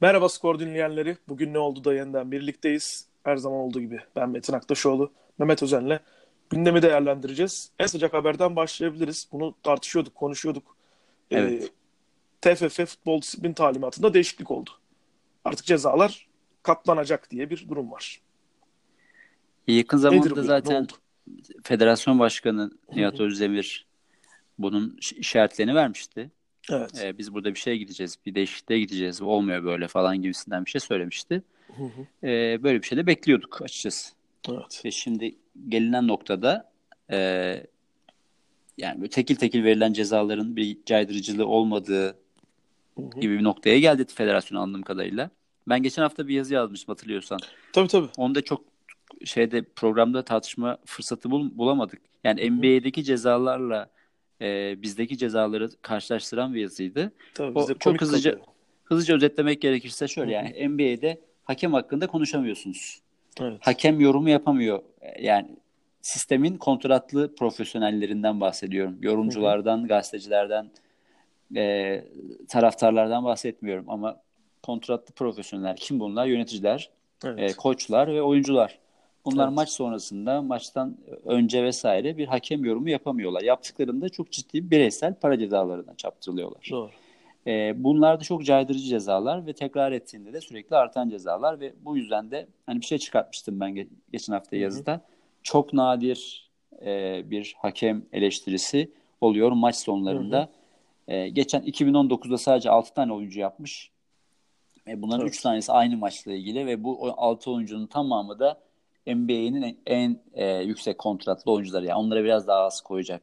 Merhaba skor dinleyenleri. Bugün ne oldu da yeniden birlikteyiz. Her zaman olduğu gibi ben Metin Aktaşoğlu, Mehmet Özen'le gündemi değerlendireceğiz. En sıcak haberden başlayabiliriz. Bunu tartışıyorduk, konuşuyorduk. Evet. Ee, TFF futbol disiplin talimatında değişiklik oldu. Artık cezalar katlanacak diye bir durum var. Yakın Nedir zamanda bu? Ne zaten? Federasyon Başkanı Nihat Özdemir bunun iş- işaretlerini vermişti. Evet. Ee, biz burada bir şeye gideceğiz, bir değişikliğe gideceğiz, olmuyor böyle falan gibisinden bir şey söylemişti. Hı hı. Ee, böyle bir şey de bekliyorduk açıkçası. Evet. Ve şimdi gelinen noktada e, yani böyle tekil tekil verilen cezaların bir caydırıcılığı olmadığı Hı hı. gibi bir noktaya geldi federasyon anladığım kadarıyla. Ben geçen hafta bir yazı yazmıştım hatırlıyorsan. Tabii tabii. Onu da çok şeyde programda tartışma fırsatı bul- bulamadık. Yani NBA'deki cezalarla e, bizdeki cezaları karşılaştıran bir yazıydı. tabii O çok hızlıca- kalıyor. Hızlıca özetlemek gerekirse şöyle yani NBA'de hakem hakkında konuşamıyorsunuz. Evet. Hakem yorumu yapamıyor. E, Yani sistemin kontratlı profesyonellerinden bahsediyorum. Yorumculardan, gazetecilerden, e, taraftarlardan bahsetmiyorum ama kontratlı profesyoneller kim bunlar? Yöneticiler, Evet. e, koçlar ve oyuncular. Bunlar Evet. maç sonrasında, maçtan önce vesaire bir hakem yorumu yapamıyorlar. Yaptıklarında çok ciddi bireysel para cezalarına çarptırılıyorlar. Doğru. E, bunlar da çok caydırıcı cezalar ve tekrar ettiğinde de sürekli artan cezalar ve bu yüzden de hani bir şey çıkartmıştım ben ge- geçen hafta yazıda. Çok nadir e, bir hakem eleştirisi oluyor maç sonlarında. E, geçen 2019'da sadece 6 tane oyuncu yapmış. E, bunların Evet. 3 tanesi aynı maçla ilgili ve bu 6 oyuncunun tamamı da NBA'nin en, en, e, yüksek kontratlı oyuncuları. Yani onlara biraz daha az koyacak.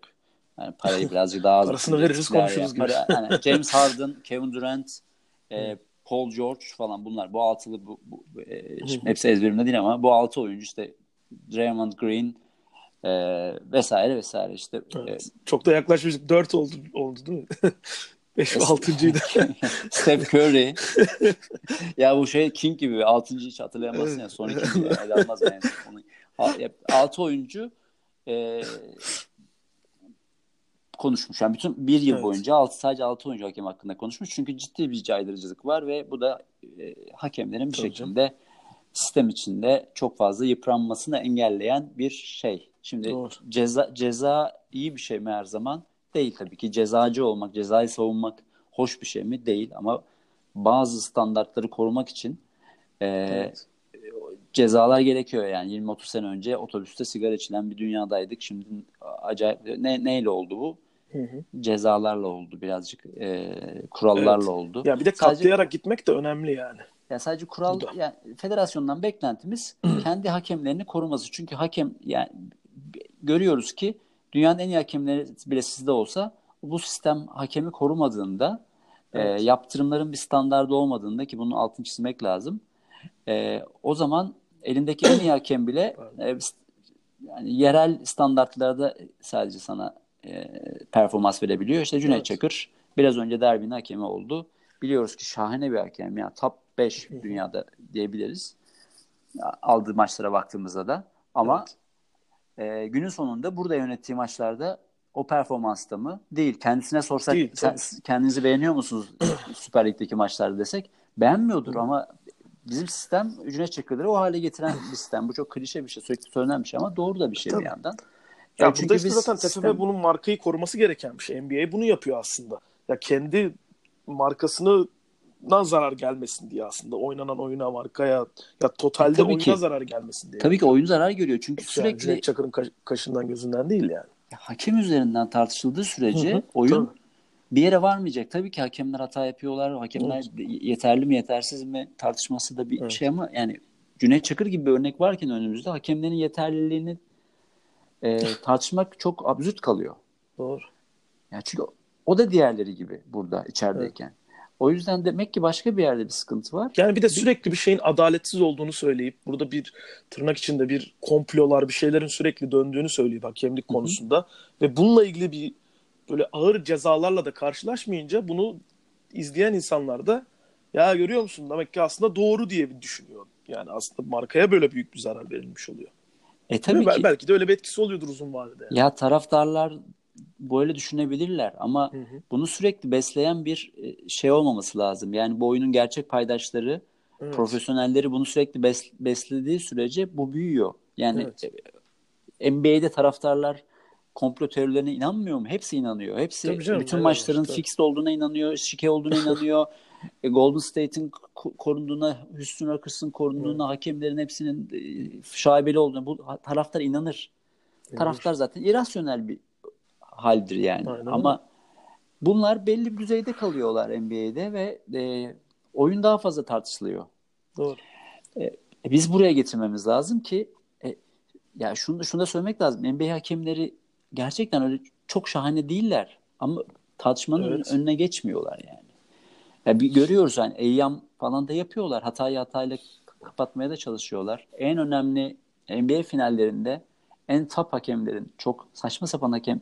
Yani parayı birazcık daha az Parasını veririz, konuşuruz gibi. Para- yani James Harden, Kevin Durant, e, Paul George falan bunlar. Bu altılı bu, bu e, şimdi hepsi ezberimde değil ama bu altı oyuncu işte Draymond Green e, vesaire vesaire işte e, Evet. Çok da yaklaşmıştık. 4 oldu, oldu değil mi? 5 ve Es- 6.'ydı. Steph Curry. ya bu şey King gibi. Altıncı hiç hatırlayamazsın ya. Son iki ele almaz yani. Onu, altı oyuncu e, konuşmuş. Yani bütün bir yıl Evet. boyunca altı, sadece altı oyuncu hakem hakkında konuşmuş. Çünkü ciddi bir caydırıcılık var ve bu da e, hakemlerin bir Tabii şekilde sistem içinde çok fazla yıpranmasını engelleyen bir şey. Şimdi Doğru. ceza ceza iyi bir şey mi her zaman? Değil tabii ki. Cezacı olmak, cezayı savunmak hoş bir şey mi? Değil ama bazı standartları korumak için e, Evet. cezalar gerekiyor yani 20-30 sene önce otobüste sigara içilen bir dünyadaydık. Şimdi acayip ne, neyle oldu bu? Hı hı. Cezalarla oldu birazcık e, kurallarla Evet. oldu. Ya bir de Sadece- katlayarak gitmek de önemli yani. ya sadece kural Bu da. yani federasyondan beklentimiz kendi hakemlerini koruması. Çünkü hakem yani görüyoruz ki dünyanın en iyi hakemleri bile sizde olsa bu sistem hakemi korumadığında e, Evet. yaptırımların bir standardı olmadığında ki bunun altını çizmek lazım. E, o zaman elindeki en iyi hakem bile e, yani yerel standartlarda sadece sana e, performans verebiliyor. İşte Cüneyt Evet. Çakır biraz önce derbinin hakemi oldu. Biliyoruz ki şahane bir hakem. Yani top 5 dünyada diyebiliriz. Aldığı maçlara baktığımızda da. Ama e, günün sonunda burada yönettiği maçlarda o performansta mı? Değil. Kendisine sorsak Değil, sen, kendinizi beğeniyor musunuz Süper Lig'deki maçlarda desek beğenmiyordur ama bizim sistem Cüneyt Çakır'ı o hale getiren bir sistem. Bu çok klişe bir şey. Sürekli söylenen bir şey ama doğru da bir şey Tabii. bir yandan. Ya E, burada işte zaten TFF sistem- bunun markayı koruması gereken bir şey. NBA bunu yapıyor aslında. Ya kendi markasını zarar gelmesin diye aslında oynanan oyuna markaya ya totalde tabii oyuna ki. zarar gelmesin diye. Tabii ki oyun zarar görüyor. Çünkü Yani sürekli Cüneyt Çakır'ın kaş- kaşından gözünden değil yani. hakem üzerinden tartışıldığı sürece Hı hı, oyun tabii. bir yere varmayacak. Tabii ki hakemler hata yapıyorlar. Hakemler yeterli mi yetersiz mi tartışması da bir Evet. şey ama yani Cüneyt Çakır gibi bir örnek varken önümüzde hakemlerin yeterliliğini e, tartışmak çok absürt kalıyor. Doğru. Yani çünkü o da diğerleri gibi burada içerideyken. O yüzden demek ki başka bir yerde bir sıkıntı var. Yani bir de sürekli bir şeyin adaletsiz olduğunu söyleyip burada bir tırnak içinde bir komplolar bir şeylerin sürekli döndüğünü söyleyip hakemlik konusunda ve bununla ilgili bir böyle ağır cezalarla da karşılaşmayınca bunu izleyen insanlar da ya görüyor musun demek ki aslında doğru diye bir düşünüyor. Yani aslında markaya böyle büyük bir zarar verilmiş oluyor. E tabii ki Belki de öyle bir etkisi oluyordur uzun vadede. ya taraftarlar böyle düşünebilirler ama Hı hı. bunu sürekli besleyen bir e, şey olmaması lazım. Yani bu oyunun gerçek paydaşları, Evet. profesyonelleri bunu sürekli bes- beslediği sürece bu büyüyor. Yani Evet. e, NBA'de taraftarlar komplo teorilerine inanmıyor mu? Hepsi inanıyor. Hepsi Tabii canım, bütün evet, maçların işte. fixed olduğuna inanıyor, şike olduğuna inanıyor. E, Golden State'in ko- korunduğuna, Houston Rockets'ın korunduğuna, hakemlerin hepsinin şaibeli olduğuna bu taraftar inanır. Taraftar zaten irrasyonel bir haldir yani. Aynen Ama bunlar belli bir düzeyde kalıyorlar NBA'de ve e, oyun daha fazla tartışılıyor. Doğru. E, biz buraya getirmemiz lazım ki e, ya şunu şunu da söylemek lazım. NBA hakemleri gerçekten öyle çok şahane değiller ama tartışmanın Evet. önüne geçmiyorlar yani. Ya bir görüyoruz hani eyyam falan da yapıyorlar. Hatayı hatayla kapatmaya da çalışıyorlar. En önemli NBA finallerinde en top hakemlerin çok saçma sapan hakem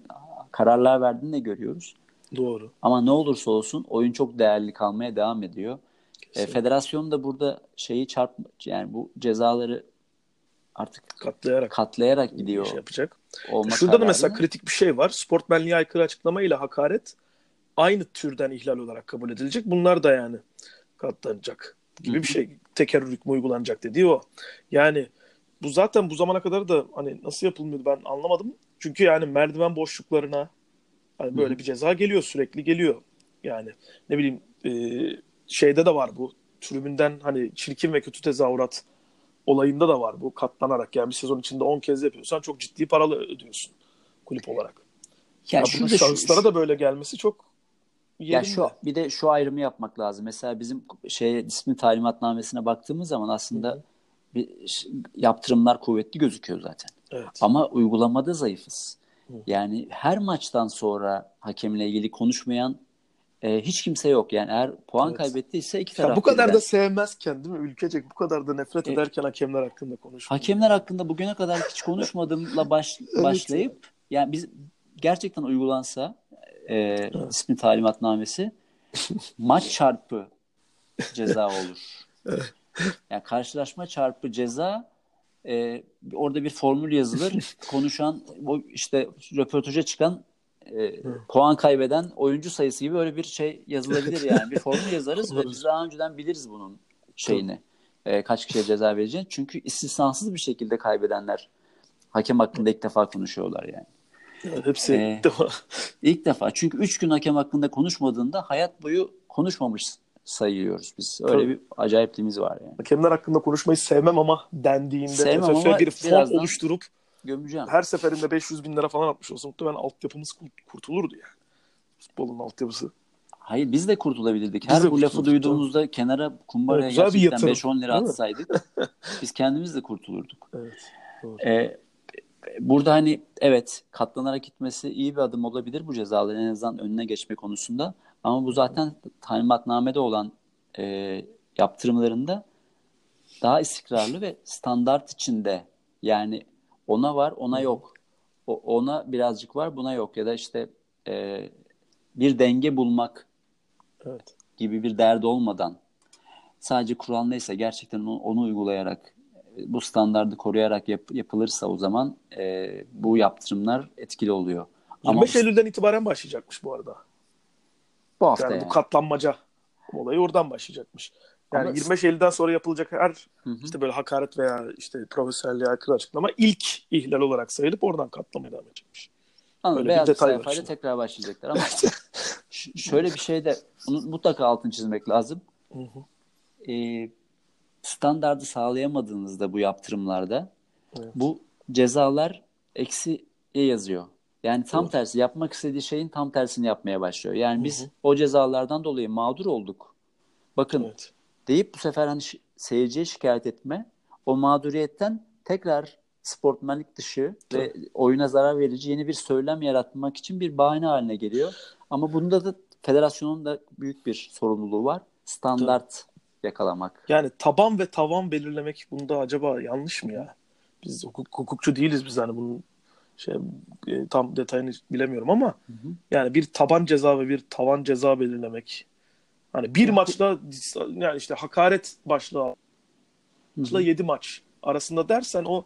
kararlar verdiğini de görüyoruz. Doğru. Ama ne olursa olsun oyun çok değerli kalmaya devam ediyor. E, federasyon da burada şeyi çarp yani bu cezaları artık Katlayarak katlayarak gidiyor şey yapacak. olma Şurada da mesela kritik bir şey var. Sportmenliğe aykırı açıklama ile hakaret aynı türden ihlal olarak kabul edilecek. Bunlar da yani katlanacak gibi bir şey. Tekerrür hükmü uygulanacak dediği o. Yani bu zaten bu zamana kadar da hani nasıl yapılmıyordu ben anlamadım. Çünkü yani merdiven boşluklarına hani böyle Hı bir ceza geliyor sürekli geliyor. Yani ne bileyim e, şeyde de var bu. Tribünden hani çirkin ve kötü tezahürat olayında da var bu katlanarak. Yani bir sezon içinde 10 kez yapıyorsan çok ciddi paralı ödüyorsun kulüp olarak. Ya Ya, bunun şu- şahıslara da böyle gelmesi çok Ya şu bir de şu ayrımı yapmak lazım. Mesela bizim şey disiplin talimatnamesine baktığımız zaman aslında bir yaptırımlar kuvvetli gözüküyor zaten. Evet. Ama uygulamada zayıfız. Hı. Yani her maçtan sonra hakemle ilgili konuşmayan e, hiç kimse yok. Yani eğer puan Evet. kaybettiyse iki Ya taraf bu kadar da sevmezken değil mi ülkecek bu kadar da nefret E, ederken hakemler hakkında konuşuyor. Hakemler hakkında bugüne kadar hiç konuşmadığımla baş, Evet. başlayıp yani biz gerçekten uygulansa e, disiplin talimatnamesi maç çarpı ceza olur. Yani karşılaşma çarpı ceza e, orada bir formül yazılır. Konuşan o işte röportaja çıkan e, puan kaybeden oyuncu sayısı gibi öyle bir şey yazılabilir yani. Bir formül yazarız ve biz daha önceden biliriz bunun şeyini. E, kaç kişiye ceza vereceğini. Çünkü istisnasız bir şekilde kaybedenler hakem hakkında ilk defa konuşuyorlar yani. Yani hepsi E, İlk defa. Çünkü 3 gün hakem hakkında konuşmadığında hayat boyu konuşmamış sayıyoruz biz. Öyle Tabii. bir acayipliğimiz var yani. hakemler hakkında konuşmayı sevmem ama dendiğinde Sevmem ama bir fon oluşturup Gömeceğim. her seferinde 500 bin lira falan atmış olsa muhtemelen altyapımız kurt- kurtulurdu yani. Futbolun altyapısı. Hayır biz de kurtulabilirdik. Biz Her de bu lafı duyduğumuzda kenara kumbaraya Evet, gerçekten yatırım, 5-10 lira atsaydık biz kendimiz de kurtulurduk. Evet. Doğru. Ee, burada hani evet katlanarak gitmesi iyi bir adım olabilir bu cezaların en azından önüne geçme konusunda. Ama bu zaten talimatnamede olan e, yaptırımlarında daha istikrarlı ve standart içinde yani ona var ona yok. O, ona birazcık var buna yok ya da işte e, bir denge bulmak Evet. gibi bir derdi olmadan sadece kural neyse gerçekten onu, onu uygulayarak bu standardı koruyarak yap- yapılırsa o zaman e, bu yaptırımlar etkili oluyor. Ama 25 Eylül'den itibaren başlayacakmış bu arada. Bu hafta Yani yani. bu katlanmaca olayı oradan başlayacakmış. Yani Ama- 25 Eylül'den sonra yapılacak her Hı hı. işte böyle hakaret veya işte profesyonelliğe aykırı açıklama ilk ihlal olarak sayılıp oradan katlamaya devam edecekmiş. Anladım. Öyle bir Beyaz bir detay sayfayla tekrar başlayacaklar ama şöyle bir şey de mutlaka altını çizmek lazım. Hı hı. E, standardı sağlayamadığınızda bu yaptırımlarda Evet. bu cezalar eksiye yazıyor. Yani tam Doğru. tersi yapmak istediği şeyin tam tersini yapmaya başlıyor. Yani Hı biz o cezalardan dolayı mağdur olduk. Bakın Evet. deyip bu sefer hani seyirciye şikayet etme o mağduriyetten tekrar sportmenlik dışı ve oyuna zarar verici yeni bir söylem yaratmak için bir bahane haline geliyor. Ama bunda da federasyonun da büyük bir sorumluluğu var. Standart yakalamak. Yani taban ve tavan belirlemek bunda acaba yanlış mı ya? Biz hukuk, hukukçu değiliz biz hani bunun şey e, tam detayını bilemiyorum ama Hı hı. yani bir taban ceza ve bir tavan ceza belirlemek. Hani bir maçla yani işte hakaret başlığı maçla 7 maç arasında dersen o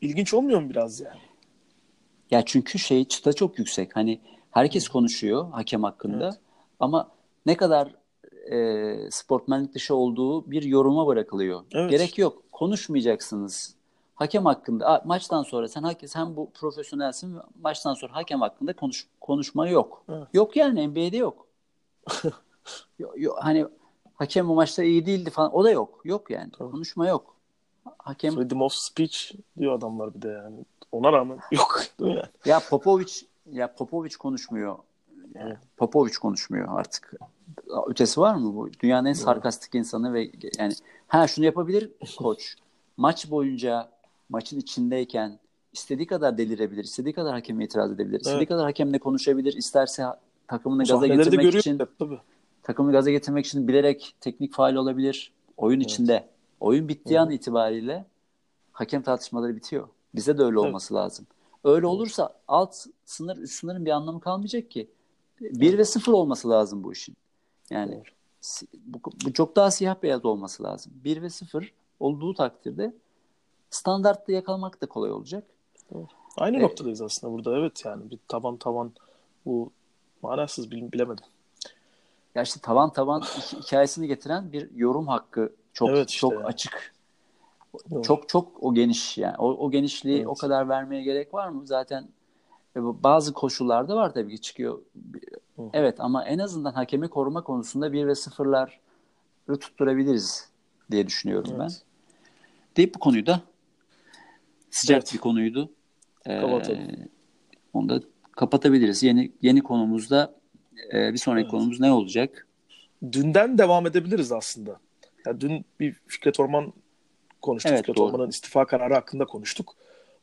ilginç olmuyor mu biraz yani? Ya çünkü şey çıta çok yüksek. Hani herkes konuşuyor hakem hakkında Evet. ama ne kadar e, sportmenlik dışı olduğu bir yoruma bırakılıyor. Evet. Gerek yok. Konuşmayacaksınız. Hakem hakkında maçtan sonra sen herkes sen bu profesyonelsin maçtan sonra hakem hakkında konuş konuşma yok. Evet. Yok yani NBA'de yok. Yo- yo- hani hakem bu maçta iyi değildi falan o da yok. Yok yani. Tabii. Konuşma yok. Hakem Freedom of speech diyor adamlar bir de yani. Ona rağmen yok. Değil mi yani? Ya Popovic ya Popovic konuşmuyor. Yani Evet. Popovic konuşmuyor artık. Ötesi var mı bu? Dünyanın en sarkastik insanı ve yani ha şunu yapabilir koç. Maç boyunca maçın içindeyken istediği kadar delirebilir, istediği kadar hakeme itiraz edebilir, istediği Evet. kadar hakemle konuşabilir, isterse takımını gaza Sahneleri de getirmek için tabii. takımını gaza getirmek için bilerek teknik faal olabilir. Oyun Evet. içinde. Oyun bittiği hı. an itibariyle hakem tartışmaları bitiyor. Bize de öyle Evet. olması lazım. Öyle olursa alt sınır üst sınırın bir anlamı kalmayacak ki. 1 ve 0 olması lazım bu işin. Yani bu, bu çok daha siyah beyaz olması lazım. 1 ve 0 olduğu takdirde standartta yakalamak da kolay olacak. Aynı E- noktadayız aslında burada. Evet yani bir taban taban bu manasız bil- bilemedim. Ya işte tavan tavan hi- hikayesini getiren bir yorum hakkı çok Evet işte çok yani. açık. Doğru. Çok çok o geniş yani. O, o genişliği Evet. o kadar vermeye gerek var mı? Zaten e, bazı koşullarda var tabii ki çıkıyor. Hı. Evet ama en azından hakemi koruma konusunda 1 ve 0'ları tutturabiliriz diye düşünüyorum ben. Evet. Deyip bu konuyu da sıcak Evet. bir konuydu. Ee, Kapatalım. onu da kapatabiliriz. Yeni yeni konumuzda e, bir sonraki Evet. konumuz ne olacak? Dünden devam edebiliriz aslında. Ya dün bir Fikret Orman konuştuk. Evet, Fikret doğru. Orman'ın istifa kararı hakkında konuştuk.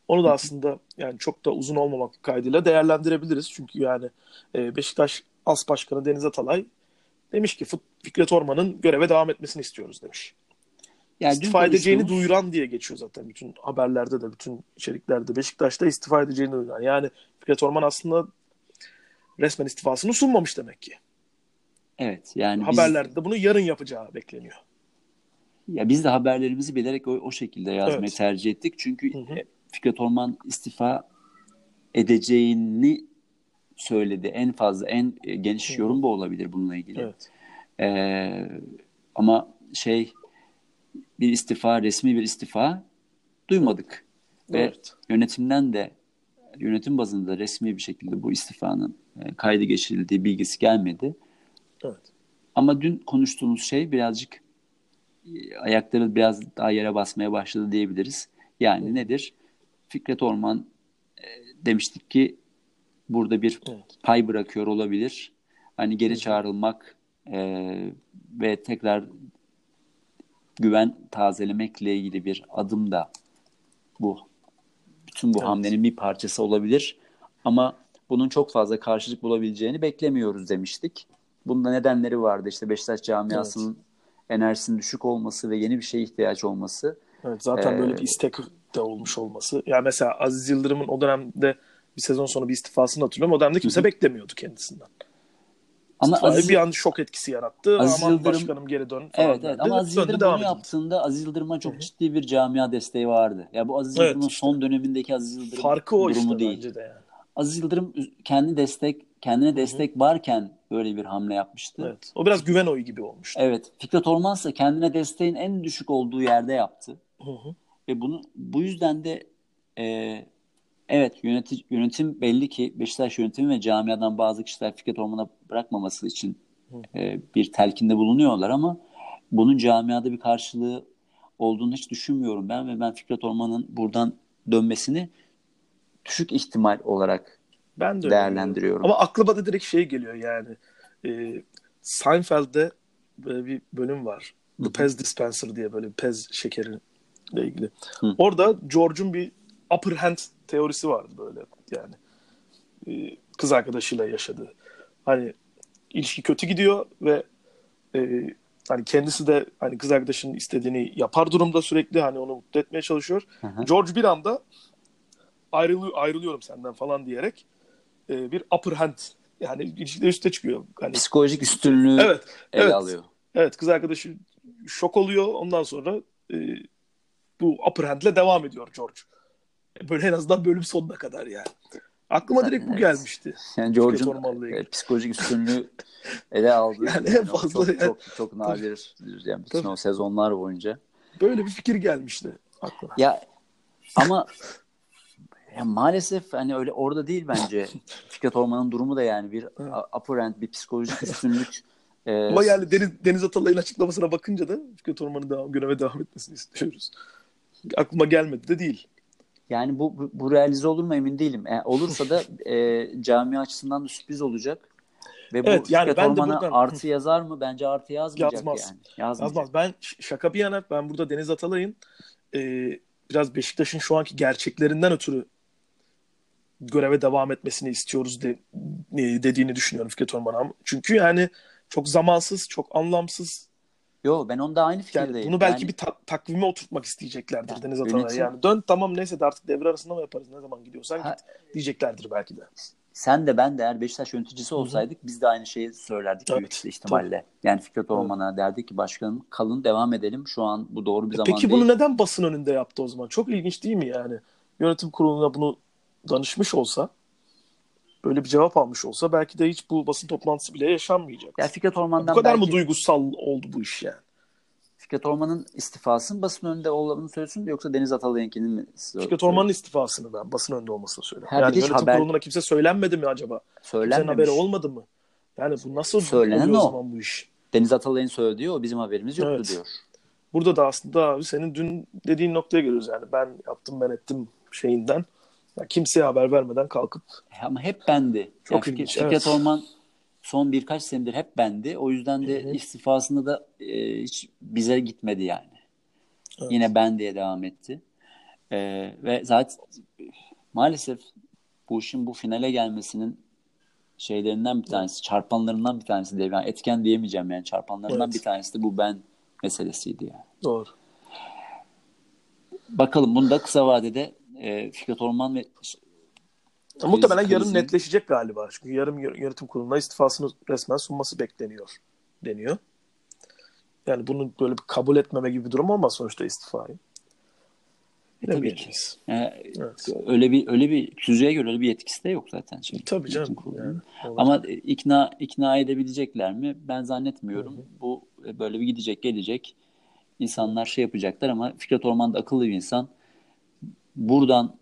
Onu da aslında yani çok da uzun olmamak kaydıyla değerlendirebiliriz. Çünkü yani e, Beşiktaş As Başkanı Deniz Atalay demiş ki Fikret Orman'ın göreve devam etmesini istiyoruz demiş. Yani istifa edeceğini konuştuğumuz- duyuran diye geçiyor zaten bütün haberlerde de bütün içeriklerde Beşiktaş'ta istifa edeceğini duyuran. Yani Fikret Orman aslında resmen istifasını sunmamış demek ki. Evet yani biz, Haberlerde de bunu yarın yapacağı bekleniyor. ya biz de haberlerimizi bilerek o, o şekilde yazmayı Evet. tercih ettik. Çünkü Hı hı. e, Fikret Orman istifa edeceğini söyledi. En fazla en e, geniş hı. yorum bu olabilir bununla ilgili. Evet. Ee, ama şey bir istifa, resmi bir istifa duymadık. Ve Evet. yönetimden de yönetim bazında resmi bir şekilde bu istifanın e, kaydı geçirildiği bilgisi gelmedi. Evet. Ama dün konuştuğumuz şey birazcık e, ayakları biraz daha yere basmaya başladı diyebiliriz. Yani nedir? Fikret Orman e, demiştik ki burada bir Evet. pay bırakıyor olabilir. Hani geri hı. çağrılmak e, ve tekrar güven tazelemekle ilgili bir adım da bu bütün bu Evet. hamlenin bir parçası olabilir. Ama bunun çok fazla karşılık bulabileceğini beklemiyoruz demiştik. Bunda nedenleri vardı. İşte Beşiktaş camiasının enerjisinin düşük olması ve yeni bir şeye ihtiyaç olması. Evet, zaten Ee, böyle bir istek de olmuş olması. Yani mesela Aziz Yıldırım'ın o dönemde bir sezon sonra bir istifasını hatırlıyorum. O dönemde kimse hı. beklemiyordu kendisinden. Ama İstifayı Aziz, bir an şok etkisi yarattı. Aziz Aman Yıldırım- başkanım geri dön falan. evet evet ama Aziz Yıldırım bunu yaptığında Aziz Yıldırım'a çok Hı hı. ciddi bir camia desteği vardı. Ya bu Aziz Evet, Yıldırım'ın işte. son dönemindeki Aziz Yıldırım Farkı o durumu işte değil. bence de yani. Aziz Yıldırım kendi destek kendine destek varken böyle bir hamle yapmıştı. Evet. O biraz güven oyu gibi olmuştu. Evet. Fikret Orman ise kendine desteğin en düşük olduğu yerde yaptı. Hı hı. Ve bunu bu yüzden de e, evet yöneti, yönetim belli ki Beşiktaş yönetimi ve camiadan bazı kişiler Fikret Orman'a bırakmaması için e, bir telkinde bulunuyorlar ama bunun camiada bir karşılığı olduğunu hiç düşünmüyorum ben ve ben Fikret Orman'ın buradan dönmesini düşük ihtimal olarak Ben de değerlendiriyorum. Ama aklıma da direkt şey geliyor yani. E, Seinfeld'de böyle bir bölüm var. The. Pez Dispenser diye böyle pez şekeriyle ilgili. Hı. Orada George'un bir upper hand teorisi vardı böyle yani. E, kız arkadaşıyla yaşadığı. Hani ilişki kötü gidiyor ve e, hani kendisi de hani kız arkadaşının istediğini yapar durumda sürekli hani onu mutlu etmeye çalışıyor. Hı hı. George bir anda ayrılı, ayrılıyorum senden falan diyerek e, bir upper hand yani ilişkide üste çıkıyor. Hani, Psikolojik üstünlüğü evet, ele evet. alıyor. evet kız arkadaşı şok oluyor. Ondan sonra e, bu upper hand'le devam ediyor George. Böyle en azından bölüm sonuna kadar yani. Aklıma direkt bu gelmişti. Yani George'un e, psikolojik üstünlüğü ele aldı. Yani en fazla çok, yani. çok, çok nadir. Yani bütün Tabii. o sezonlar boyunca. Böyle bir fikir gelmişti aklıma. Ya ama ya maalesef hani öyle orada değil bence. Fikret Orman'ın durumu da yani bir upper end bir psikolojik üstünlük. e, Ama yani Deniz, Deniz Atalay'ın açıklamasına bakınca da Fikret Orman'ın devam, göreve devam etmesini istiyoruz. Aklıma gelmedi de değil. Yani bu, bu, bu realize olur mu emin değilim. E, olursa da e, cami açısından da sürpriz olacak. Ve bu Evet, yani Fikret ben de buradan- artı yazar mı? Bence artı yazmayacak Yazmaz. yani. Yazmayacak. Yazmaz. Ben şaka bir yana ben burada Deniz Atalay'ın e, biraz Beşiktaş'ın şu anki gerçeklerinden ötürü göreve devam etmesini istiyoruz de, e, dediğini düşünüyorum Fikret Orman'a. Çünkü yani çok zamansız, çok anlamsız. Yo ben onda aynı fikirdeyim. Yani bunu belki Yani- bir ta- takvime oturtmak isteyeceklerdir Yani Deniz yönetim- Yani dön tamam neyse de artık devre arasında mı yaparız ne zaman gidiyorsan Ha- git diyeceklerdir belki de. sen de ben de eğer Beşiktaş yöneticisi olsaydık biz de aynı şeyi söylerdik Evet, büyük ihtimalle. Yani Fikret Orman'a derdik ki başkanım kalın devam edelim. Şu an bu doğru bir E zaman Peki değil. bunu neden basın önünde yaptı o zaman? Çok ilginç değil mi yani? Yönetim kuruluna bunu danışmış olsa, böyle bir cevap almış olsa belki de hiç bu basın toplantısı bile yaşanmayacak. Ya Fikret Orman'dan bu kadar belki mı duygusal oldu bu iş yani? Fikret Orman'ın istifasının basın önünde olduğunu söylesin yoksa Deniz Atalay'ınkinin mi? Fikret Orman'ın istifasını ben basın önünde olmasını söylüyorum. Bir yani yönetim haber- kuruluna kimse söylenmedi mi acaba? Kimsenin Söylenmemiş. haberi olmadı mı? Yani bu nasıl Söylenen oluyor o o. zaman bu iş? Deniz Atalay'ın söylediği o bizim haberimiz yoktu Evet. diyor. Burada da aslında abi senin dün dediğin noktaya geliyoruz yani. Ben yaptım ben ettim şeyinden. Ya kimseye haber vermeden kalkıp Ama hep bendi. Çok Yani ilginç, Fikret evet. Orman son birkaç senedir hep bendi. O yüzden de Hı hı. istifasında da e, hiç bize gitmedi yani. Evet. Yine ben diye devam etti. E, ve zaten maalesef bu işin bu finale gelmesinin şeylerinden bir tanesi, çarpanlarından bir tanesi diye. Yani etken diyemeyeceğim yani çarpanlarından Evet. bir tanesi de bu ben meselesiydi yani. doğru. Bakalım bunu da kısa vadede e, Fikret Orman ve Ya Muhtemelen kriz- yarın krizin- netleşecek galiba. Çünkü yarın yö- yönetim kuruluna istifasını resmen sunması bekleniyor deniyor. Yani bunu böyle bir kabul etmeme gibi bir durum olmaz sonuçta istifayı. Bilemeyiz. e, Evet. öyle bir öyle bir tüzüğe göre öyle bir yetkisi de yok zaten. Şey, Tabii canım. Yani. Ama e, ikna ikna edebilecekler mi? Ben zannetmiyorum. Bu e, böyle bir gidecek gelecek. İnsanlar şey yapacaklar ama Fikret Orman da akıllı bir insan. Buradan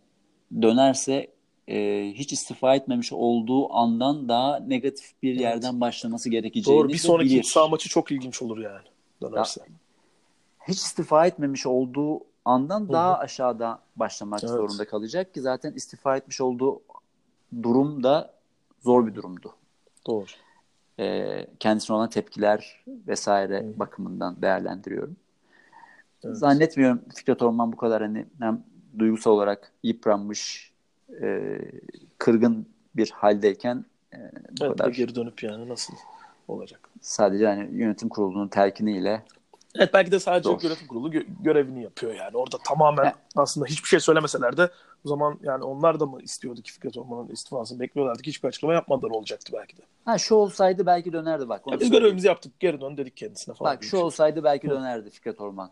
dönerse e, hiç istifa etmemiş olduğu andan daha negatif bir Evet. yerden başlaması gerekeceğini Doğru. Bir sonraki bilir. saha maçı çok ilginç olur yani. Dönerse. Hiç istifa etmemiş olduğu andan daha aşağıda başlamak Evet. zorunda kalacak ki zaten istifa etmiş olduğu durum da zor bir durumdu. Doğru. e, kendisine olan tepkiler vesaire bakımından değerlendiriyorum. Evet. Zannetmiyorum Fikret Orman bu kadar hani hem duygusal olarak yıpranmış, e, kırgın bir haldeyken e, bu Evet, kadar geri dönüp yani nasıl olacak? sadece hani yönetim kurulunun telkiniyle Evet belki de sadece Doğru. yönetim kurulu gö- görevini yapıyor yani. Orada tamamen He. aslında hiçbir şey söylemeseler de o zaman yani onlar da mı istiyordu ki Fikret Orman'ın istifasını bekliyorlardı ki hiçbir açıklama yapmadılar olacaktı belki de. ha şu olsaydı belki dönerdi bak. onu Ya biz söyleyeyim. görevimizi yaptık geri dön dedik kendisine falan. Bak şu şey. olsaydı belki dönerdi Fikret Orman.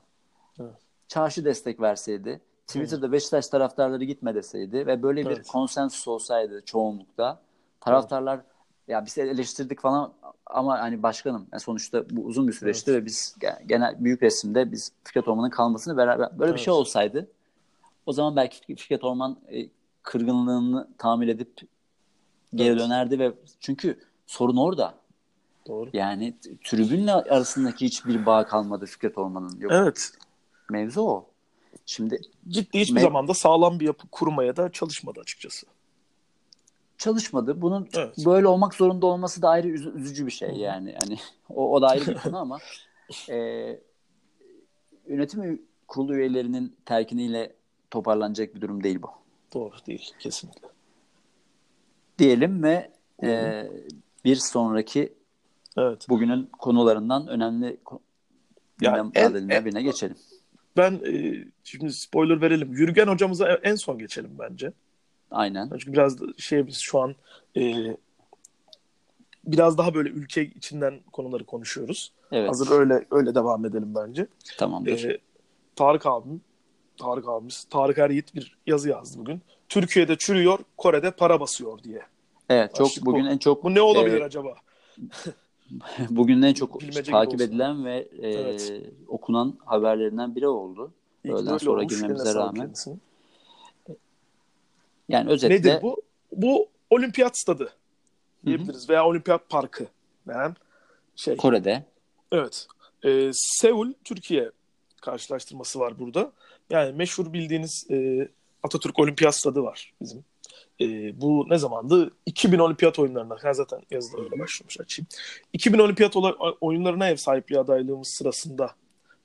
Evet. Çarşı destek verseydi, Twitter'da Beşiktaş taraftarları gitme deseydi ve böyle bir Evet. konsensus olsaydı çoğunlukta taraftarlar ya biz eleştirdik falan ama hani başkanım yani sonuçta bu uzun bir süreçti ve biz ge- genel büyük resimde biz Fikret Orman'ın kalmasını beraber böyle bir Evet. şey olsaydı o zaman belki Fikret Orman e, kırgınlığını tamir edip geri Evet. dönerdi ve çünkü sorun orada. Doğru. Yani tribünle arasındaki hiçbir bağ kalmadı Fikret Orman'ın. Yok. Evet. Mevzu o. Şimdi Ciddi hiçbir Me- zamanda sağlam bir yapı kurmaya da çalışmadı açıkçası. çalışmadı. Bunun Evet. böyle olmak zorunda olması da ayrı üzü- üzücü bir şey yani. Hani o, o da ayrı bir konu ama e, yönetim kurulu üyelerinin terkiniyle toparlanacak bir durum değil bu. Doğru değil kesinlikle. Diyelim ve e, bir sonraki Evet. bugünün konularından önemli ko- Ya gündem en- en- birine geçelim. Ben e, şimdi spoiler verelim. Yürgen hocamıza en son geçelim bence. Aynen. Çünkü biraz şey biz şu an e, biraz daha böyle ülke içinden konuları konuşuyoruz. Evet. Hazır öyle öyle devam edelim bence. Tamamdır. E, Tarık abim Tarık abimiz. Tarık Eryiğit bir yazı yazdı bugün. Türkiye'de çürüyor, Kore'de para basıyor diye. Evet çok Başlık bugün bu. en çok Bu ne olabilir e, acaba? bugün en çok Bilmece takip edilen ve e, Evet. okunan haberlerinden biri oldu. Ki Öğleden sonra olmuş. girmemize rağmen. Yani özetle Nedir bu? Bu olimpiyat stadı diyebiliriz veya olimpiyat parkı denen şey. Kore'de Evet. Ee, Seul Türkiye karşılaştırması var burada. Yani meşhur bildiğiniz e, Atatürk Olimpiyat Stadı var bizim. E, bu ne zamandı? 2000 Olimpiyat oyunlarına. Ben zaten yazıda öyle başlamış açayım. 2000 Olimpiyat oyunlarına ev sahipliği adaylığımız sırasında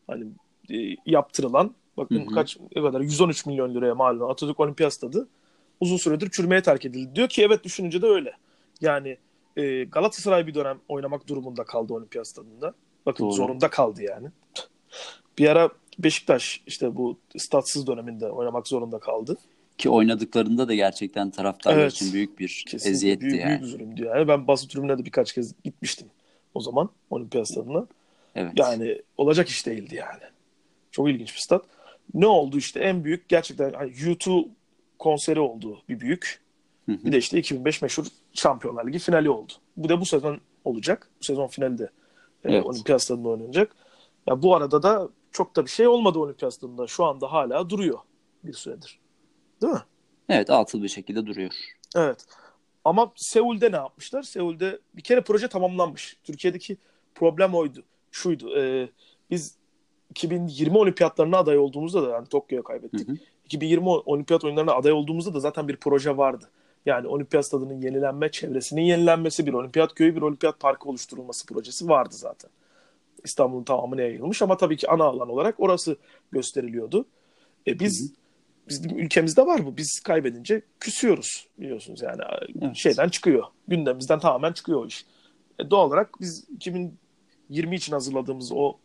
hani e, yaptırılan bakın Hı hı. kaç ne kadar 113 milyon liraya mal olan Atatürk Olimpiyat Stadı uzun süredir çürümeye terk edildi. Diyor ki evet düşününce de öyle. Yani e, Galatasaray bir dönem oynamak durumunda kaldı Olimpiyat Stadı'nda. Bakın Doğru. zorunda kaldı yani. Bir ara Beşiktaş işte bu statsız döneminde oynamak zorunda kaldı. Ki oynadıklarında da gerçekten taraftarlar Evet. için büyük bir Kesinlikle eziyetti büyük, yani. büyük üzülümdü yani. Ben basın tribününe de birkaç kez gitmiştim o zaman Olimpiyat Stadı'na. Evet. Yani olacak iş değildi yani. Çok ilginç bir stat. Ne oldu işte en büyük gerçekten hani U2 konseri oldu bir büyük. Hı hı. Bir de işte 2005 meşhur Şampiyonlar Ligi finali oldu. Bu da bu sezon olacak. Bu sezon finali de e, Evet. Olimpiyat Stadı'nda oynanacak. Ya bu arada da çok da bir şey olmadı Olimpiyat Stadı'nda. Şu anda hala duruyor bir süredir. Değil mi? Evet atıl bir şekilde duruyor. Evet. Ama Seul'de ne yapmışlar? Seul'de bir kere proje tamamlanmış. Türkiye'deki problem oydu. Şuydu. e, biz 2020 olimpiyatlarına aday olduğumuzda da yani Tokyo'ya kaybettik. Hı hı. 2020 olimpiyat oyunlarına aday olduğumuzda da zaten bir proje vardı. Yani olimpiyat stadının yenilenme, çevresinin yenilenmesi, bir olimpiyat köyü, bir olimpiyat parkı oluşturulması projesi vardı zaten. İstanbul'un tamamına yayılmış ama tabii ki ana alan olarak orası gösteriliyordu. E biz bizim ülkemizde var bu. Biz kaybedince küsüyoruz biliyorsunuz yani Evet. şeyden çıkıyor. Gündemimizden tamamen çıkıyor o iş. E doğal olarak biz 2020 için hazırladığımız o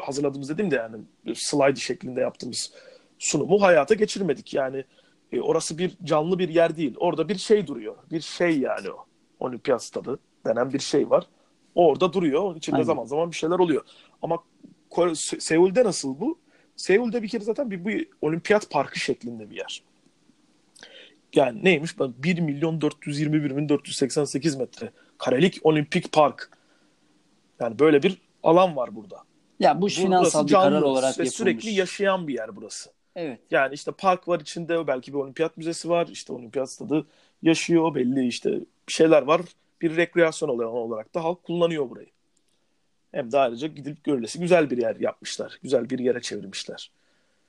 hazırladığımız dedim de yani slide şeklinde yaptığımız sunumu hayata geçirmedik. Yani e, orası bir canlı bir yer değil. Orada bir şey duruyor. Bir şey yani o. Olimpiyat stadı denen bir şey var. Orada duruyor. İçinde Aynen. zaman zaman bir şeyler oluyor. Ama Seul'de nasıl bu? Seul'de bir kere zaten bir, bir olimpiyat parkı şeklinde bir yer. Yani neymiş? Bak 1 milyon 421 bin 488 metre karelik olimpik park. Yani böyle bir alan var burada. Ya bu Burası finansal bir karar olarak ve yapılmış. sürekli yaşayan bir yer burası. Evet. Yani işte park var içinde belki bir olimpiyat müzesi var. İşte olimpiyat stadı yaşıyor belli işte şeyler var. Bir rekreasyon alanı olarak da halk kullanıyor burayı. Hem de ayrıca gidip görülesi güzel bir yer yapmışlar. Güzel bir yere çevirmişler.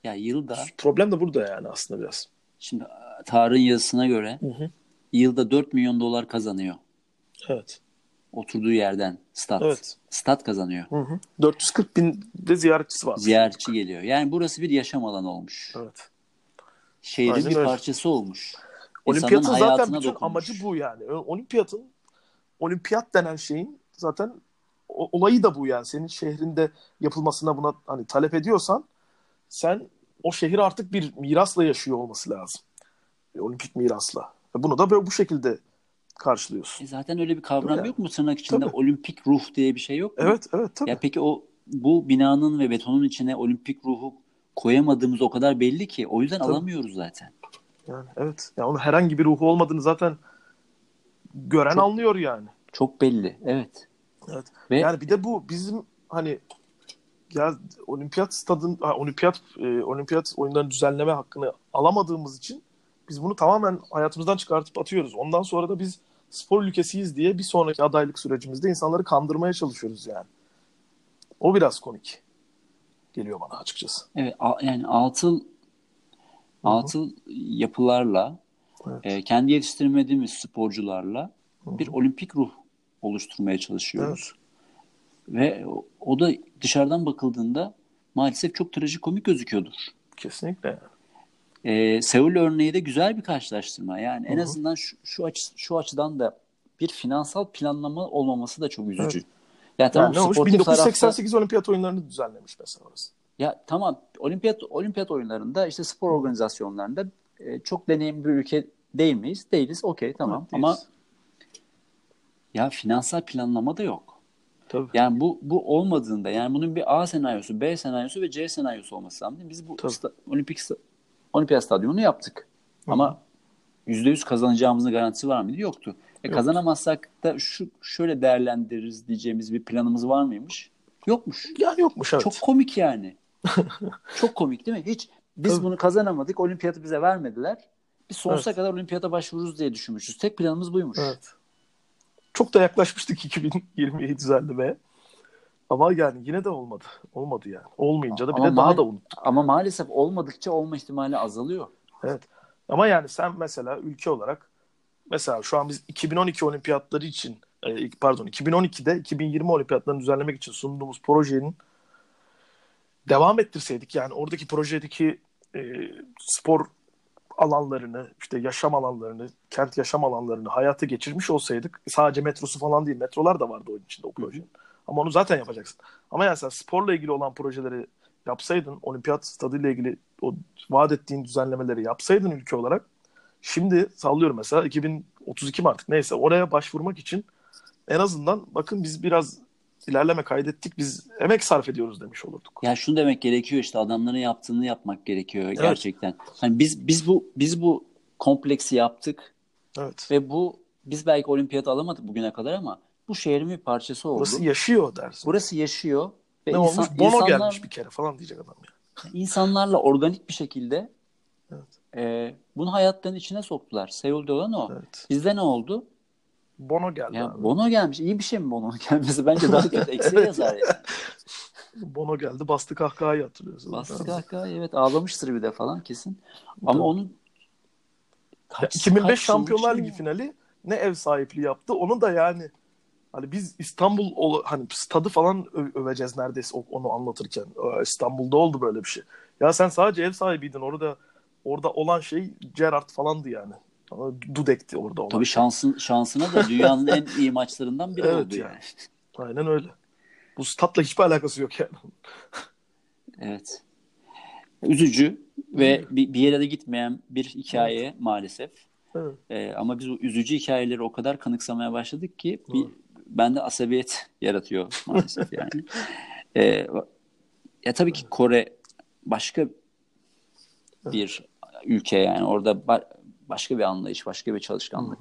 Ya yılda Problem de burada yani aslında biraz. şimdi Tarık'ın yazısına göre Hı hı. yılda 4 milyon dolar kazanıyor. Evet. Oturduğu yerden stat. Evet. Stat kazanıyor. Hı hı. 440 bin de ziyaretçisi var. Ziyaretçi geliyor. Yani burası bir yaşam alanı olmuş. Evet. Şehrin Aynen bir öyle. parçası olmuş. Olimpiyatın zaten bütün dokunmuş. amacı bu yani. Olimpiyatın olimpiyat denen şeyin zaten olayı da bu yani. Senin şehrinde yapılmasına buna hani talep ediyorsan sen o şehir artık bir mirasla yaşıyor olması lazım. Bir olimpik mirasla. Bunu da böyle bu şekilde karşılıyorsun. E zaten öyle bir kavram mi? yok mu tırnak içinde? Tabii. Olimpik ruh diye bir şey yok mu? Evet, evet tabii. Ya peki o bu binanın ve betonun içine olimpik ruhu koyamadığımız o kadar belli ki o yüzden Tabii. alamıyoruz zaten. Yani evet. Ya onun herhangi bir ruhu olmadığını zaten gören Çok- anlıyor yani. Çok belli. Evet. Evet. Ve Yani bir de bu bizim hani ya olimpiyat stadın ha, olimpiyat e, olimpiyat oyunlarını düzenleme hakkını alamadığımız için biz bunu tamamen hayatımızdan çıkartıp atıyoruz. Ondan sonra da biz spor ülkesiyiz diye bir sonraki adaylık sürecimizde insanları kandırmaya çalışıyoruz yani. O biraz komik. Geliyor bana açıkçası. evet yani atıl atıl yapılarla Evet. e, kendi yetiştirmediğimiz sporcularla Hı hı. bir olimpik ruh oluşturmaya çalışıyoruz. Ve o, da dışarıdan bakıldığında maalesef çok trajikomik gözüküyordur. Kesinlikle. Ee, Seul örneği de güzel bir karşılaştırma. Yani en Hı hı. azından şu, şu, açı, şu açıdan da bir finansal planlama olmaması da çok üzücü. Evet. Yani tamam yani ne olmuş? sportif tarafta 1988 olimpiyat oyunlarını düzenlemiş mesela orası. ya tamam olimpiyat olimpiyat oyunlarında işte spor organizasyonlarında e, çok deneyimli bir ülke değil miyiz? Değiliz. Okey tamam. Evet, Ama değiliz. Ya finansal planlama da yok. Tabii. Yani bu bu olmadığında yani bunun bir A senaryosu, B senaryosu ve C senaryosu olması lazım. Biz bu sta- olimpik olimpiyat stadyumunu yaptık. Ama %100 kazanacağımızın garantisi var mıydı? Yoktu. E, Yok. kazanamazsak da şu şöyle değerlendiririz diyeceğimiz bir planımız var mıymış? Yokmuş. Yani yokmuş evet. Çok komik yani. Çok komik değil mi? Hiç biz Tabii. bunu kazanamadık. Olimpiyatı bize vermediler. Biz sonsuza Evet. kadar olimpiyata başvururuz diye düşünmüşüz. Tek planımız buymuş. Evet. Çok da yaklaşmıştık 2020'yi düzenlemeye. Ama yani yine de olmadı. Olmadı yani. Olmayınca da bir Ama de daha da unuttuk. Ama maalesef olmadıkça olma ihtimali azalıyor. Evet. Ama yani sen mesela ülke olarak mesela şu an biz 2012 olimpiyatları için e, pardon 2012'de 2020 olimpiyatlarını düzenlemek için sunduğumuz projenin devam ettirseydik yani oradaki projedeki e, spor alanlarını, işte yaşam alanlarını, kent yaşam alanlarını hayata geçirmiş olsaydık sadece metrosu falan değil, metrolar da vardı onun içinde o projenin. Ama onu zaten yapacaksın. Ama yani sen sporla ilgili olan projeleri yapsaydın, olimpiyat stadıyla ilgili o vaat ettiğin düzenlemeleri yapsaydın ülke olarak şimdi sallıyorum mesela 2032 mi artık neyse oraya başvurmak için en azından bakın biz biraz ilerleme kaydettik biz emek sarf ediyoruz demiş olurduk. Ya şunu demek gerekiyor işte adamların yaptığını yapmak gerekiyor gerçekten. Hani biz biz bu biz bu kompleksi yaptık Evet. ve bu biz belki olimpiyat alamadık bugüne kadar ama bu şehrin bir parçası oldu. Burası yaşıyor dersin. Burası yaşıyor ve ne insan- olmuş? Bono insanlar, gelmiş bir kere falan diyecek adam ya. insanlarla organik bir şekilde Evet. e, bunu hayatlarının içine soktular. Seul'de olan o. Evet. Bizde ne oldu? Bono geldi Ya abi. Bono gelmiş. İyi bir şey mi Bono'nun gelmesi? Bence daha kötü. Evet. yazar yani. Bono geldi bastı kahkahayı hatırlıyorsun. Bastı kahkaha evet ağlamıştır bir de falan kesin. Ama Tabii. onun kaç- 2005 kaç Şampiyonlar yıllık Ligi şey finali ne ev sahipliği yaptı. Onu da yani hani biz İstanbul hani stadı falan öveceğiz neredeyse onu anlatırken. İstanbul'da oldu böyle bir şey. Ya sen sadece ev sahibiydin orada orada olan şey Gerrard falandı yani. Dudek'ti orada olan. Tabii şey. şansın, şansına da dünyanın en iyi maçlarından biri Evet oldu yani. yani. Aynen öyle. Bu statla hiçbir alakası yok yani. Evet. Üzücü ve bir, bir yere de gitmeyen bir hikaye maalesef. Evet. Ee, ama biz o üzücü hikayeleri o kadar kanıksamaya başladık ki bir, bende asabiyet yaratıyor maalesef yani. Ee, ya tabii ki Kore başka bir ülke yani orada başka bir anlayış, başka bir çalışkanlık.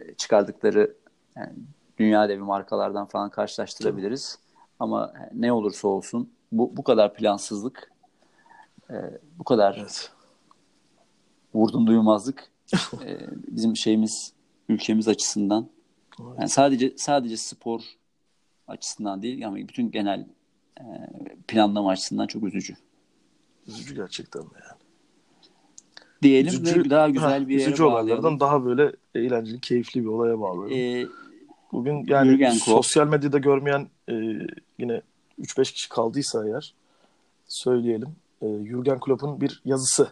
Ee, Çıkardıkları yani dünya devi markalardan falan karşılaştırabiliriz. Ama ne olursa olsun bu bu kadar plansızlık, e, bu kadar Evet. vurdum duymazlık e, bizim şeyimiz ülkemiz açısından yani sadece sadece spor açısından değil ama bütün genel e, planlama açısından çok üzücü. Üzücü gerçekten yani. Diyelim ve daha güzel Heh, bir yere üzücü olaylardan daha böyle eğlenceli, keyifli bir olaya bağlayalım. E, Bugün yani Jürgen sosyal medyada görmeyen e, yine 3-5 kişi kaldıysa eğer söyleyelim. E, Jürgen Klopp'un bir yazısı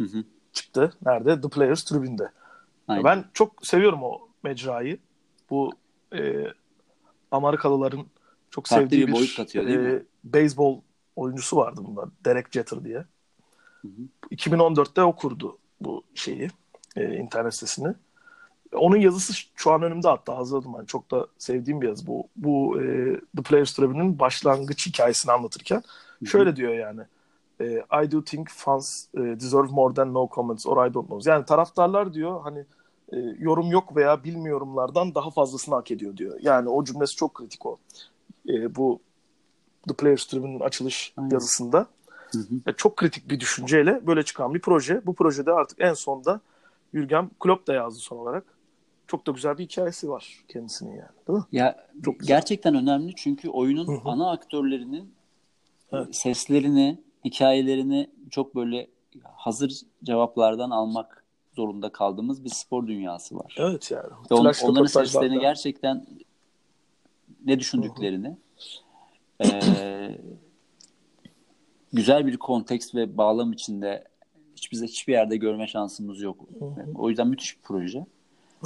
hı hı, çıktı. Nerede? The Players Tribüne'de. aynen. Ben çok seviyorum o mecrayı. Bu e, Amerikalıların çok Farklı sevdiği bir boyut katıyor, değil mi? beyzbol oyuncusu vardı bunda. Derek Jeter diye. Hı. 2014'te o kurdu bu şeyi, e, internet sitesini. Onun yazısı şu an önümde hatta hazırladım ben. Çok da sevdiğim bir yazı bu. Bu e, The Players Tribune'in başlangıç hikayesini anlatırken şöyle diyor yani. E, I do think fans e, deserve more than no comments or I don't know. Yani taraftarlar diyor hani e, yorum yok veya bilmiyorumlardan daha fazlasını hak ediyor diyor. Yani o cümlesi çok kritik o. E, bu The Players Tribune'in açılış Aynen. yazısında. Hı hı. Ya çok kritik bir düşünceyle böyle çıkan bir proje. Bu projede artık en sonda Jürgen Klopp da yazdı son olarak. Çok da güzel bir hikayesi var kendisinin yani. Değil mi? Ya Çok güzel. gerçekten önemli çünkü oyunun Hı hı. ana aktörlerinin Evet. seslerini, hikayelerini çok böyle hazır cevaplardan almak zorunda kaldığımız bir spor dünyası var. Evet yani. Ve on- onların seslerini gerçekten ne düşündüklerini eee, güzel bir kontekst ve bağlam içinde hiçbir hiçbir yerde görme şansımız yok. O yüzden müthiş bir proje.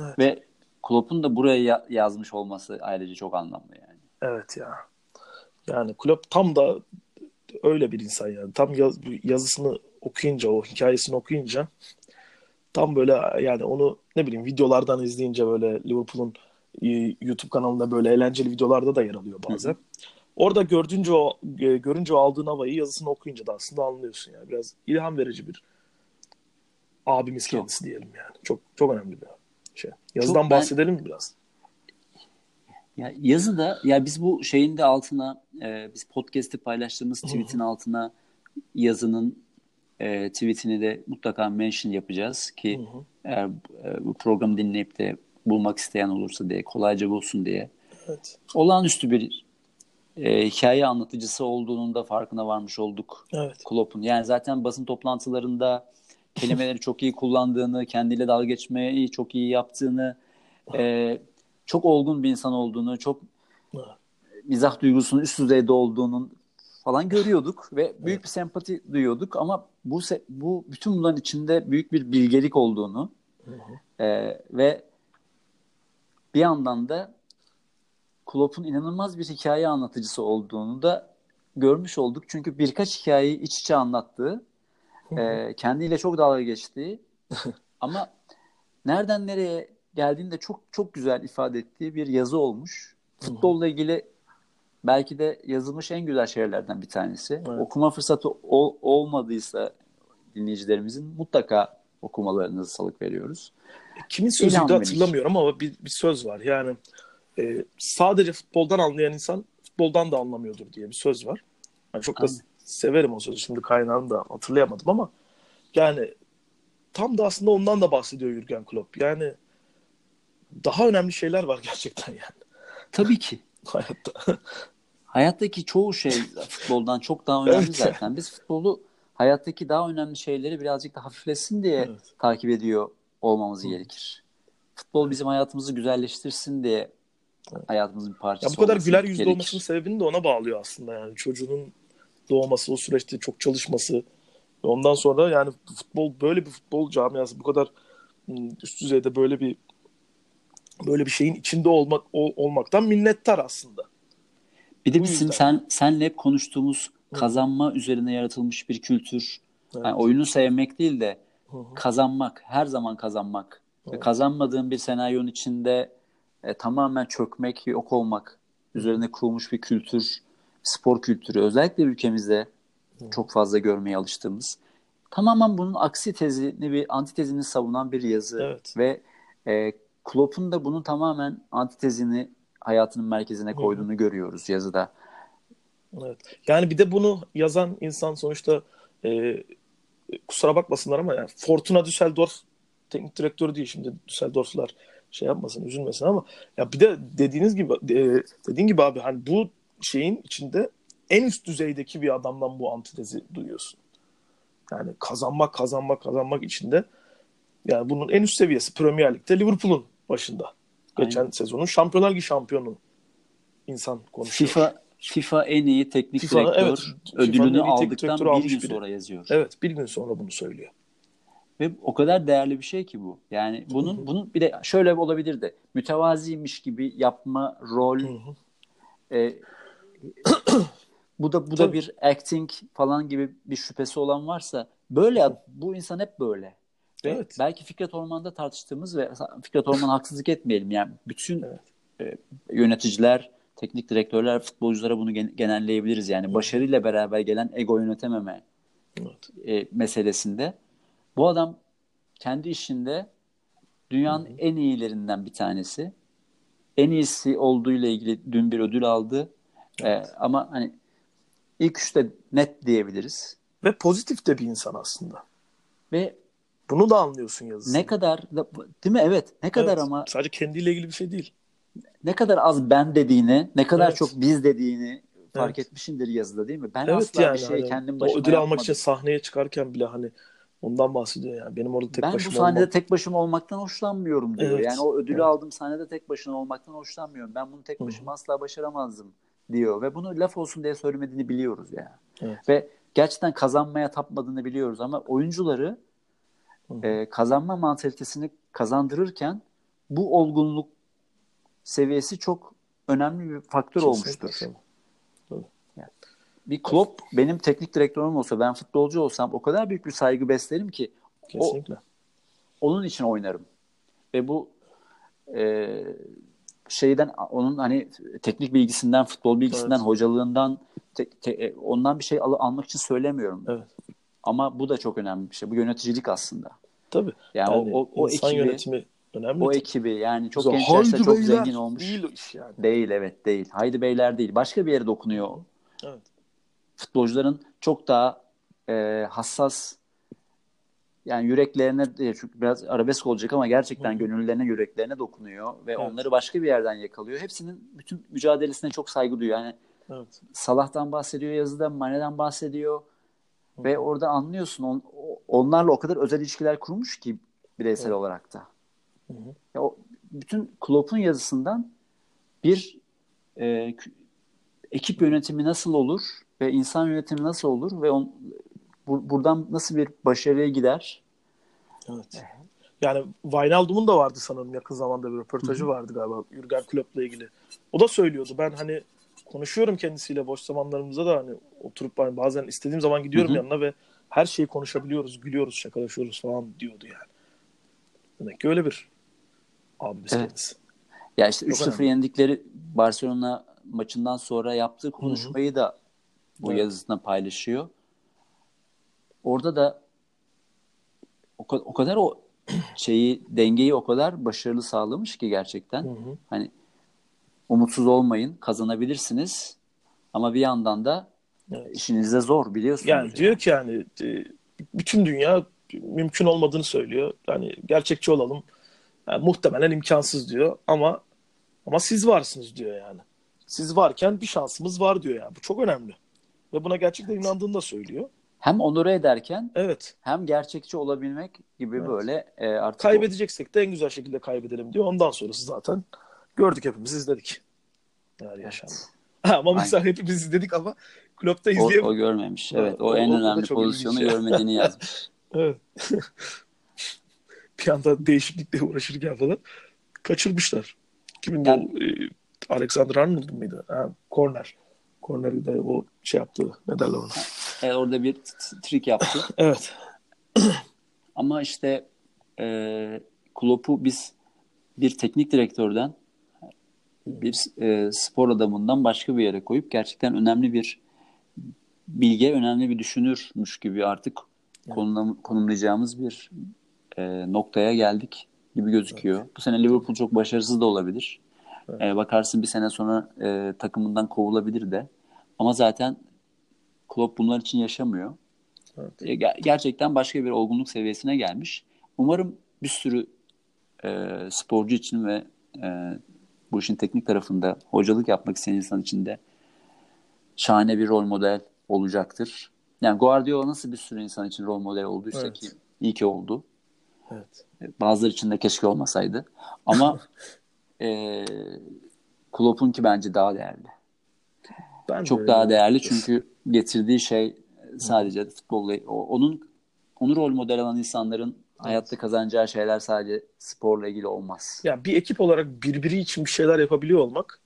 Evet. Ve Klopp'un da buraya ya- yazmış olması ayrıca çok anlamlı yani. Evet ya. Yani Klopp tam da öyle bir insan yani. Tam yaz- yazısını okuyunca, o hikayesini okuyunca tam böyle yani onu ne bileyim videolardan izleyince böyle Liverpool'un YouTube kanalında böyle eğlenceli videolarda da yer alıyor bazen. Hı. Orada gördüğünce o e, görünce o aldığın havayı yazısını okuyunca da aslında anlıyorsun yani. Biraz ilham verici bir abimiz kendisi diyelim yani. Çok çok önemli bir şey. Yazıdan çok bahsedelim mi biraz? Ya yazı da ya biz bu şeyin de altına e, biz podcast'i paylaştığımız tweet'in altına yazının e, tweetini de mutlaka mention yapacağız ki hı hı. eğer e, bu programı dinleyip de bulmak isteyen olursa diye kolayca bulsun diye. Evet. Olağanüstü bir e, hikaye anlatıcısı olduğunun da farkına varmış olduk. Evet. Klopp'un. Yani zaten basın toplantılarında kelimeleri çok iyi kullandığını, kendiyle dalga geçmeyi çok iyi yaptığını, e, çok olgun bir insan olduğunu, çok mizah duygusunun üst düzeyde olduğunun falan görüyorduk ve büyük bir sempati duyuyorduk ama bu bu bütün bunların içinde büyük bir bilgelik olduğunu e, ve bir yandan da Klopp'un inanılmaz bir hikaye anlatıcısı olduğunu da görmüş olduk. Çünkü birkaç hikayeyi iç içe anlattığı, e, kendiyle çok dalga geçtiği ama nereden nereye geldiğini de çok çok güzel ifade ettiği bir yazı olmuş. Futbolla ilgili belki de yazılmış en güzel şeylerden bir tanesi. Evet. Okuma fırsatı ol, olmadıysa dinleyicilerimizin mutlaka okumalarınızı salık veriyoruz. Kimin sözüydü hatırlamıyorum ama bir, bir söz var. Yani e, sadece futboldan anlayan insan futboldan da anlamıyordur diye bir söz var. Yani çok da Anladım. severim o sözü. Şimdi kaynağını da hatırlayamadım ama yani tam da aslında ondan da bahsediyor Jürgen Klopp. Yani daha önemli şeyler var gerçekten yani. Tabii ki. Hayatta. Hayattaki çoğu şey futboldan çok daha önemli evet. zaten. Biz futbolu hayattaki daha önemli şeyleri birazcık da hafiflesin diye evet. takip ediyor olmamız Hı. gerekir. Futbol bizim hayatımızı güzelleştirsin diye hayatımızın bir parçası ya bu kadar güler yüzlü gerekir. olmasının sebebini de ona bağlıyor aslında yani çocuğunun doğması o süreçte çok çalışması ondan sonra yani futbol böyle bir futbol camiası bu kadar üst düzeyde böyle bir böyle bir şeyin içinde olmak o, olmaktan minnettar aslında. Bir de bizim sen senle hep konuştuğumuz kazanma Hı. üzerine yaratılmış bir kültür. Evet. Yani oyunu sevmek değil de Hı. kazanmak, her zaman kazanmak. Ve kazanmadığın bir senaryonun içinde e, tamamen çökmek, yok olmak üzerine kurulmuş bir kültür, spor kültürü özellikle ülkemizde çok fazla görmeye alıştığımız. Tamamen bunun aksi tezini bir antitezini savunan bir yazı evet. ve e, Klopp'un da bunun tamamen antitezini hayatının merkezine koyduğunu Hı. görüyoruz yazıda. Evet. Yani bir de bunu yazan insan sonuçta e, kusura bakmasınlar ama yani Fortuna Düsseldorf teknik direktörü değil şimdi Düsseldorflar şey yapmasın, üzülmesin ama ya bir de dediğiniz gibi e, dediğin gibi abi hani bu şeyin içinde en üst düzeydeki bir adamdan bu antitezi duyuyorsun. Yani kazanmak, kazanmak, kazanmak içinde yani bunun en üst seviyesi Premier Lig'de Liverpool'un başında. Geçen Aynen. sezonun Şampiyonlar Ligi şampiyonu insan konuşuyor. FIFA FIFA en iyi teknik FIFA, direktör evet, ödülünü aldıktan bir gün sonra yazıyor. Evet, bir gün sonra bunu söylüyor. Ve o kadar değerli bir şey ki bu. Yani bunun bunun bir de şöyle olabilir de mütevaziymiş gibi yapma rol e, bu da bu da bir acting falan gibi bir şüphesi olan varsa böyle bu insan hep böyle. Ve evet. belki Fikret Orman'da tartıştığımız ve Fikret Orman'a haksızlık etmeyelim. Yani bütün evet. e, yöneticiler, teknik direktörler, futbolculara bunu genelleyebiliriz. Yani başarıyla beraber gelen ego yönetememe evet. e, meselesinde. Bu adam kendi işinde dünyanın Hı-hı. en iyilerinden bir tanesi. En iyisi olduğuyla ilgili dün bir ödül aldı. E, evet. Ee, ama hani ilk üçte net diyebiliriz. Ve pozitif de bir insan aslında. Ve bunu da anlıyorsun yazısında. Ne kadar değil mi? Evet. Ne kadar evet, ama sadece kendiyle ilgili bir şey değil. Ne kadar az ben dediğini, ne kadar evet. çok biz dediğini fark evet. etmişindir yazıda değil mi? Ben evet asla yani, bir şey hani, kendim başıma o ödül yapmadım. almak için sahneye çıkarken bile hani ondan bahsediyor yani. Benim orada tek ben başıma Ben bu sahnede olmam. tek başıma olmaktan hoşlanmıyorum diyor. Evet. Yani o ödülü evet. aldım sahnede tek başına olmaktan hoşlanmıyorum. Ben bunu tek başıma asla başaramazdım diyor ve bunu laf olsun diye söylemediğini biliyoruz yani. Evet. Ve gerçekten kazanmaya tapmadığını biliyoruz ama oyuncuları e, kazanma mantalitesini kazandırırken bu olgunluk seviyesi çok önemli bir faktör Kesinlikle. olmuştur. Yani bir Klopp benim teknik direktörüm olsa ben futbolcu olsam o kadar büyük bir saygı beslerim ki Kesinlikle. O, onun için oynarım. Ve bu e, şeyden onun hani teknik bilgisinden, futbol bilgisinden, Evet. hocalığından te- te- e, ondan bir şey al- almak için söylemiyorum. Evet. Ama bu da çok önemli bir şey. Bu yöneticilik aslında. Tabii. Yani, Yani o, o, o insan ekibi, yönetimi önemli. o ekibi yani çok genç yaşta çok beyler. zengin olmuş. Değil o iş yani. Değil evet değil. Haydi beyler değil. Başka bir yere dokunuyor. Evet. Futbolcuların çok daha e, hassas yani yüreklerine e, çünkü biraz arabesk olacak ama gerçekten gönüllerine yüreklerine dokunuyor ve Evet. onları başka bir yerden yakalıyor. Hepsinin bütün mücadelesine çok saygı duyuyor. Yani Evet. Salah'tan bahsediyor yazıda, Mane'den bahsediyor Hı. ve orada anlıyorsun on- onlarla o kadar özel ilişkiler kurmuş ki bireysel Evet. olarak da. Hı hı. Ya o bütün Klopp'un yazısından bir e, ekip yönetimi nasıl olur ve insan yönetimi nasıl olur ve on, bu- buradan nasıl bir başarıya gider? Evet. Yani Wijnaldum'un da vardı sanırım yakın zamanda bir röportajı vardı galiba Jurgen Klopp'la ilgili. O da söylüyordu. Ben hani konuşuyorum kendisiyle boş zamanlarımızda da hani oturup hani bazen istediğim zaman gidiyorum Hı hı. yanına ve her şeyi konuşabiliyoruz, gülüyoruz, şakalaşıyoruz falan diyordu yani. Demek ki öyle bir abimiz Evet. kendisi. Ya işte Çok 3-0 önemli. yendikleri Barcelona maçından sonra yaptığı konuşmayı da bu Evet. yazısında paylaşıyor. Orada da o, o kadar o şeyi dengeyi o kadar başarılı sağlamış ki gerçekten. Hı hı. Hani umutsuz olmayın, kazanabilirsiniz. Ama bir yandan da Evet. işiniz de zor biliyorsunuz. Yani diyor ki yani e, bütün dünya mümkün olmadığını söylüyor. Yani gerçekçi olalım. Yani muhtemelen imkansız diyor ama ama siz varsınız diyor yani. Siz varken bir şansımız var diyor yani. Bu çok önemli. Ve buna gerçekten inandığını da söylüyor. Hem onore ederken Evet. hem gerçekçi olabilmek gibi Evet. böyle e, artık o- Kaybedeceksek de en güzel şekilde kaybedelim diyor. Ondan sonrası zaten gördük hepimiz izledik. Neler yaşandı. ama mesela hepimiz izledik ama Klopp'ta o, izleyemedik. o görmemiş. O- Evet, o, o- en o önemli çok pozisyonu görmediğini yazmış. Evet. bir anda değişiklikle uğraşırken falan kaçırmışlar. Kimin Yani- o, e, Alexander Arnold mıydı? Ha, corner. Corner'i de o şey yaptı. Ne derler ona? E, orada bir trik yaptı. Evet. Ama işte e, Klopp'u biz bir teknik direktörden bir e, spor adamından başka bir yere koyup gerçekten önemli bir bilge, önemli bir düşünürmüş gibi artık konumlam- konumlayacağımız bir e, noktaya geldik gibi gözüküyor. Bu sene Liverpool çok başarısız da olabilir. Evet. E, bakarsın bir sene sonra e, takımından kovulabilir de. Ama zaten Klopp bunlar için yaşamıyor. Evet. E, ger- gerçekten başka bir olgunluk seviyesine gelmiş. Umarım bir sürü e, sporcu için ve e, bu işin teknik tarafında hocalık yapmak isteyen insan için de şahane bir rol model olacaktır. Yani Guardiola nasıl bir sürü insan için rol model olduysa Evet. ki iyi ki oldu. Evet. E, Bazıları için de keşke olmasaydı. Ama e, Klopp'un ki bence daha değerli. Ben Çok de- daha değerli çünkü getirdiği şey sadece futbolla o- onun onu rol model alan insanların hayatta kazanacağı şeyler sadece sporla ilgili olmaz. Ya bir ekip olarak birbiri için bir şeyler yapabiliyor olmak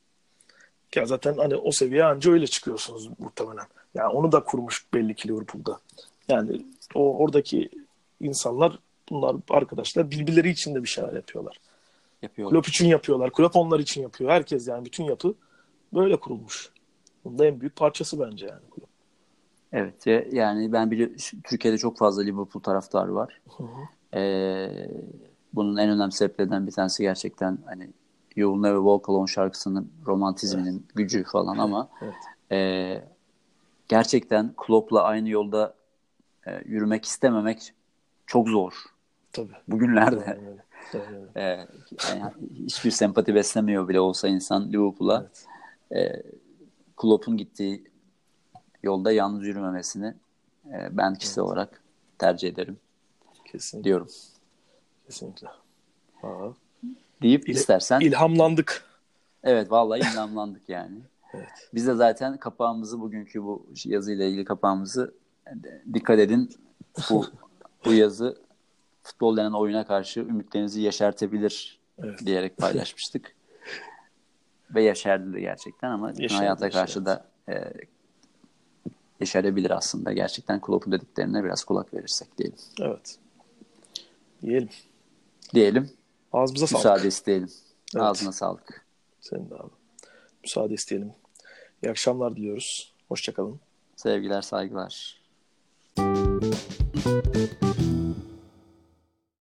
ya zaten hani o seviyeye anca öyle çıkıyorsunuz muhtemelen. Yani onu da kurmuş belli ki Liverpool'da. Yani o oradaki insanlar bunlar arkadaşlar birbirleri için de bir şeyler yapıyorlar. Yapıyorlar. Klopp için yapıyorlar. Klopp onlar için yapıyor. Herkes yani bütün yapı böyle kurulmuş. Bunda en büyük parçası bence yani. Evet ve yani ben bili Türkiye'de çok fazla Liverpool taraftarı var. Hı hı. Ee, bunun en önemli sebeplerinden bir tanesi gerçekten hani You Will Never Walk Alone şarkısının romantizminin gücü falan ama Evet. e, gerçekten Klopp'la aynı yolda e, yürümek istememek çok zor Tabii. bugünlerde. Aynen öyle. Öyle. Ee, yani hiçbir sempati beslemiyor bile olsa insan Liverpool'a Evet. Klopp'un gittiği yolda yalnız yürümemesini e, ben kişisel olarak tercih ederim Kesinlikle. diyorum. Kesinlikle. Aa. Deyip İl- istersen İlhamlandık. evet vallahi inanlandık yani. Evet. Biz de zaten kapağımızı bugünkü bu yazıyla ilgili kapağımızı e, dikkat edin bu bu yazı futbol denen oyuna karşı ümitlerinizi yeşertebilir Evet. diyerek paylaşmıştık. Ve yeşerdi de gerçekten ama Yeşerdi, hayata karşı yeşerdi. da e, yeşerebilir aslında. Gerçekten Klopp'un dediklerine biraz kulak verirsek diyelim. Evet. Diyelim. Diyelim. Ağzımıza sağlık. Müsaade isteyelim. Evet. Ağzına sağlık. Senin de abi. Müsaade isteyelim. İyi akşamlar diliyoruz. Hoşçakalın. Sevgiler, saygılar.